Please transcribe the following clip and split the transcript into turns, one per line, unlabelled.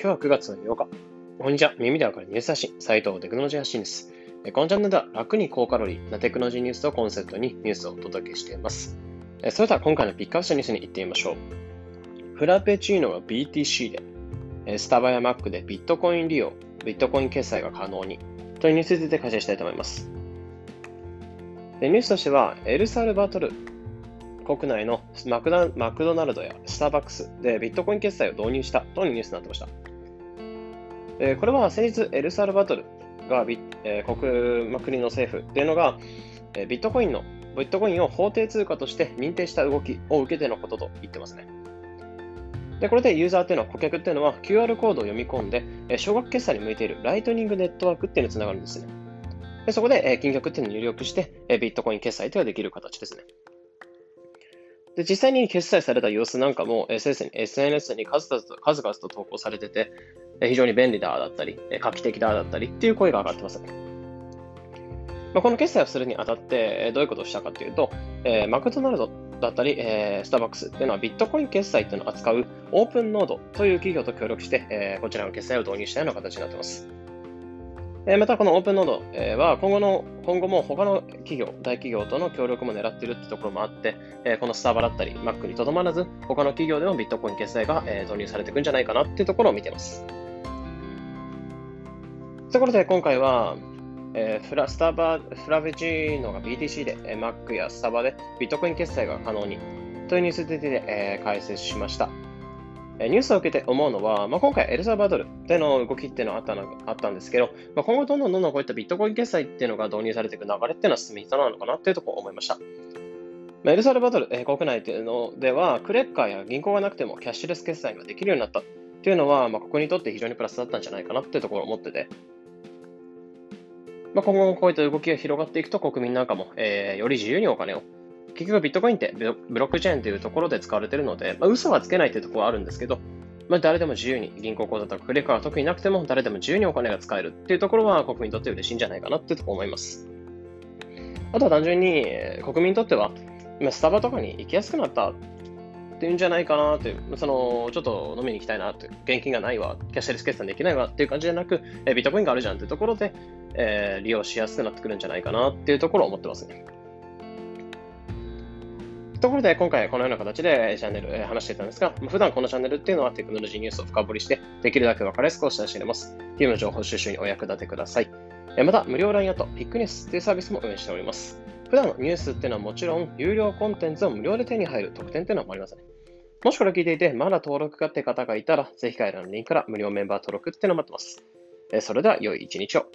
今日は9月の8日。こんにちは。耳でわかるニュース発信、斉藤テクノロジー発信です。このチャンネルでは楽に高カロリーなテクノロジーニュースをコンセプトにニュースをお届けしています。それでは今回のピックアップしたニュースに行ってみましょう。フラペチーノが BTC で、スタバや Mac でビットコイン利用、ビットコイン決済が可能に、というニュースについて解説したいと思います。ニュースとしては、エルサルバトル国内のマクダマクドナルドやスターバックスでビットコイン決済を導入したというニュースになってました。えこれは先日、エルサルバトルがビ、え国、ま、国の政府っていうのが、えビットコインのビットコインを法定通貨として認定した動きを受けてのことと言ってますね。で、これでユーザーっていうのは、顧客っていうのは QR コードを読み込んで、え少額決済に向いているライトニングネットワークっていうのにつながるんですね。でそこで、え金額っていうのを入力して、えビットコイン決済というのができる形ですね。で、実際に決済された様子なんかも SNS に数々と数々と投稿されてて、非常に便利だだったり、画期的だだったりっていう声が上がってます。まあ、この決済をするにあたってどういうことをしたかというと、えー、マクドナルドだったり、えー、スターバックスっていうのはビットコイン決済っていうのを扱うオープンノードという企業と協力して、えー、こちらの決済を導入したような形になっています。えまた、このオープンノード、えは今後の、今後も他の企業、大企業との協力も狙っているってところもあって、えこのスターバだったり、Mac にとどまらず、他の企業でもビットコイン決済が、え導入されていくんじゃないかなっていうところを見ています。ところで、今回は、えフラスタバ、フラベジーノが BTC で、え Mac やスタバでビットコイン決済が可能にというニュースで、え解説しました。ニュースを受けて思うのは、まあ、今回エルサバドルでの動きっていうのがあったのあったんですけど、まあ、今後どんどんどんどんこういったビットコイン決済っていうのが導入されていく流れっていうのは進みそうなのかなっていうところを思いました。まあ、エルサルバドル、えー、国内っていうのでは、クレッカーや銀行がなくてもキャッシュレス決済ができるようになったっていうのは、まあ、ここにとって非常にプラスだったんじゃないかなっていうところを思ってて、まあ、今後もこういった動きが広がっていくと、国民なんかも、えー、より自由にお金を結局ビットコインってブロックチェーンというところで使われているので、まあ、嘘はつけないというところはあるんですけど、まあ、誰でも自由に銀行口座とかクレカは特になくても誰でも自由にお金が使えるっていうところは国民にとって嬉しいんじゃないかなってと思います。あとは単純に国民にとってはスタバとかに行きやすくなったっていうんじゃないかなっていう、そのちょっと飲みに行きたいなって、現金がないわ、キャッシュレス決済できないわっていう感じじゃなく、えビットコインがあるじゃんっていうところで、えー、利用しやすくなってくるんじゃないかなっていうところを思ってますね。ところで、今回このような形でチャンネル、え話していたんですが、普段このチャンネルっていうのはテクノロジーニュースを深掘りして、できるだけ分かりやすくお伝えしています。ゲームの情報収集にお役立てください。また、無料 LINE アット、ピックニュースというサービスも運営しております。普段のニュースっていうのはもちろん、有料コンテンツを無料で手に入る特典っていうのもありません。もしこれ聞いていて、まだ登録かって方がいたら、ぜひ概要欄のリンクから無料メンバー登録っていうのを待ってます。それでは、良い一日を。